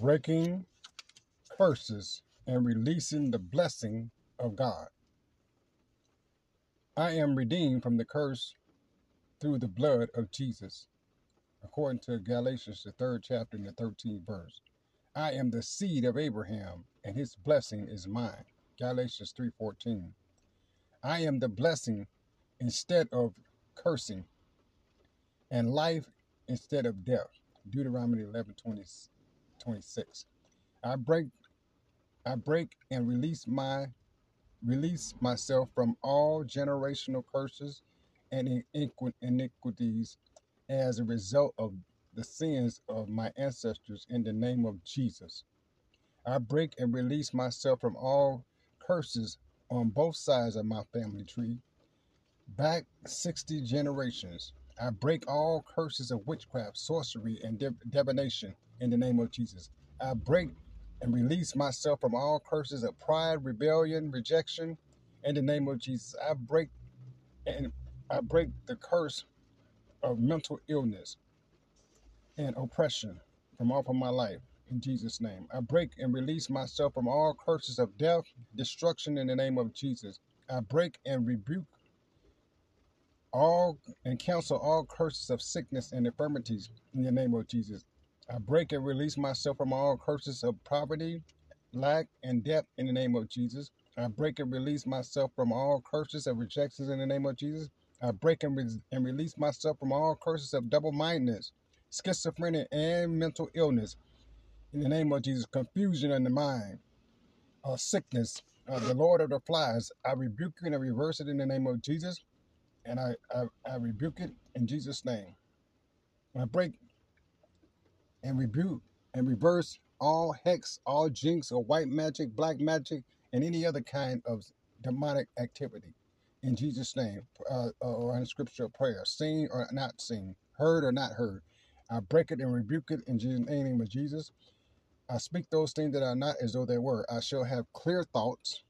breaking curses and releasing the blessing of God. I am redeemed from the curse through the blood of Jesus, according to Galatians, the third chapter and the 13th verse. I am the seed of Abraham, and his blessing is mine. Galatians 3:14. I am the blessing instead of cursing, and life instead of death. Deuteronomy 11, 20, 26. I break I break and release my release myself from all generational curses and iniquities as a result of the sins of my ancestors in the name of Jesus. I break and release myself from all curses on both sides of my family tree. Back 60 generations, I break all curses of witchcraft, sorcery, and divination in the name of Jesus. I break and release myself from all curses of pride, rebellion, rejection in the name of Jesus. I break and I break the curse of mental illness and oppression from off of my life in Jesus' name. I break and release myself from all curses of death, destruction in the name of Jesus. I break and rebuke all and cancel all curses of sickness and infirmities in the name of Jesus. I break and release myself from all curses of poverty, lack, and debt in the name of Jesus. I break and release myself from all curses of rejections in the name of Jesus. I break and, re- and release myself from all curses of double mindedness, schizophrenia, and mental illness in the name of Jesus. Confusion in the mind, uh, sickness, uh, the Lord of the flies. I rebuke you and I reverse it in the name of Jesus. And I, I, I rebuke it in Jesus' name. I break and rebuke and reverse all hex, all jinx, or white magic, black magic, and any other kind of demonic activity. In Jesus' name, uh, or in scriptural prayer, seen or not seen, heard or not heard. I break it and rebuke it in the name of Jesus. I speak those things that are not as though they were. I shall have clear thoughts,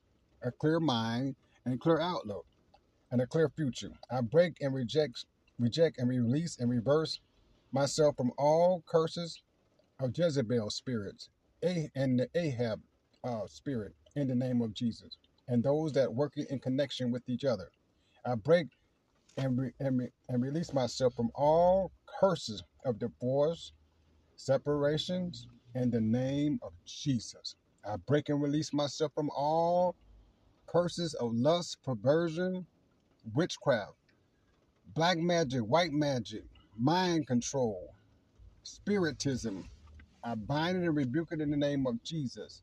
a clear mind, and a clear outlook, and a clear future. I break and reject, reject and release and reverse myself from all curses of Jezebel spirits and the Ahab uh, spirit in the name of Jesus, and those that work in connection with each other. I break and, re- and, re- and release myself from all curses of divorce, separations, in the name of Jesus. I break and release myself from all curses of lust, perversion, witchcraft, black magic, white magic, mind control, spiritism, I bind it and rebuke it in the name of Jesus.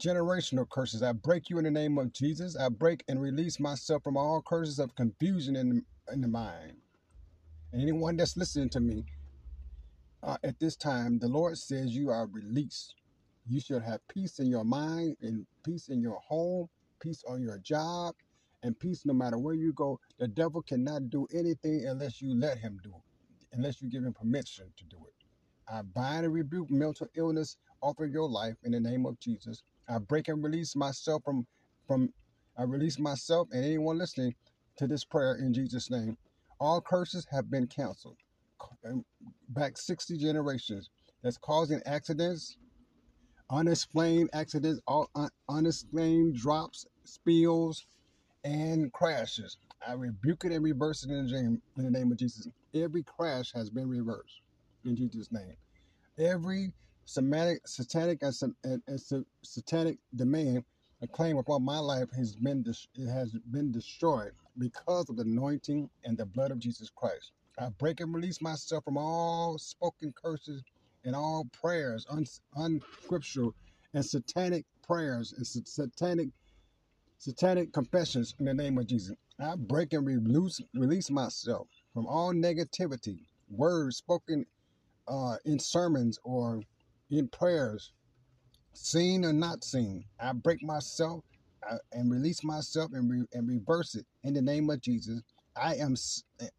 Generational curses, I break you in the name of Jesus. I break and release myself from all curses of confusion in the, in the mind. And anyone that's listening to me uh, at this time, the Lord says you are released. You should have peace in your mind and peace in your home, peace on your job, and peace no matter where you go. The devil cannot do anything unless you let him do it, unless you give him permission to do it. I bind and rebuke mental illness off of your life in the name of Jesus. I break and release myself from from I release myself and anyone listening to this prayer in Jesus' name. All curses have been canceled. Um, back 60 generations that's causing accidents, unexplained accidents, all un- unexplained drops, spills, and crashes. I rebuke it and reverse it in the, name, in the name of Jesus. Every crash has been reversed in Jesus' name. Every somatic, satanic, and, and, and satanic demand a claim upon my life has been it has been destroyed because of the anointing and the blood of Jesus Christ. I break and release myself from all spoken curses and all prayers, un, unscriptural and satanic prayers and satanic satanic confessions in the name of Jesus. I break and release, release myself from all negativity, words spoken uh, in sermons or in prayers, seen or not seen. I break myself uh, and release myself and, re- and reverse it in the name of Jesus. I am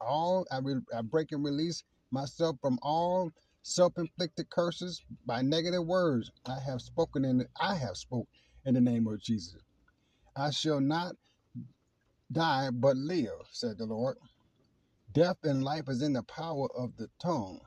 all, I, re- I break and release myself from all self-inflicted curses by negative words I have spoken in, I have spoke in the name of Jesus. I shall not die but live, said the Lord. Death and life is in the power of the tongue.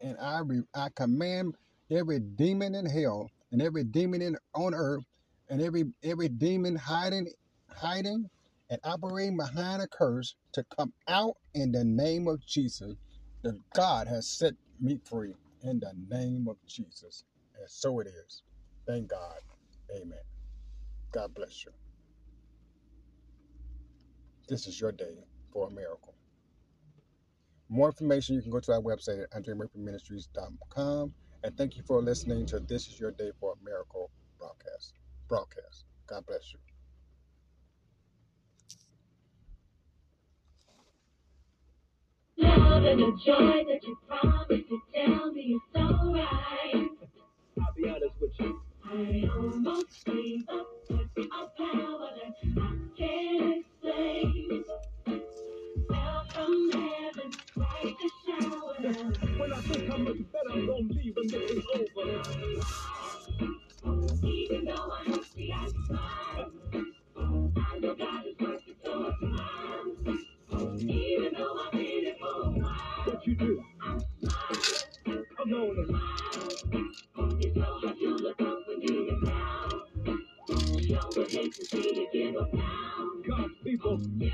And I re, I command every demon in hell and every demon in on earth and every every demon hiding hiding and operating behind a curse to come out in the name of Jesus. That God has set me free in the name of Jesus. And so it is. Thank God. Amen. God bless you. This is your day for a miracle. More information, you can go to our website at andremurphyministries.com. And thank you for listening to This is Your Day for a Miracle broadcast. Broadcast. God bless you. Love and the joy that you promised to tell me I think better I'm gonna when this is over. Even though I hurt the I smile. I know God is working towards tomorrow. Even though I've been it for a while. What you do? I'm smiling. Come on and It's so hard to look up when you get down. Sure would hate to see you give up now. God's people. You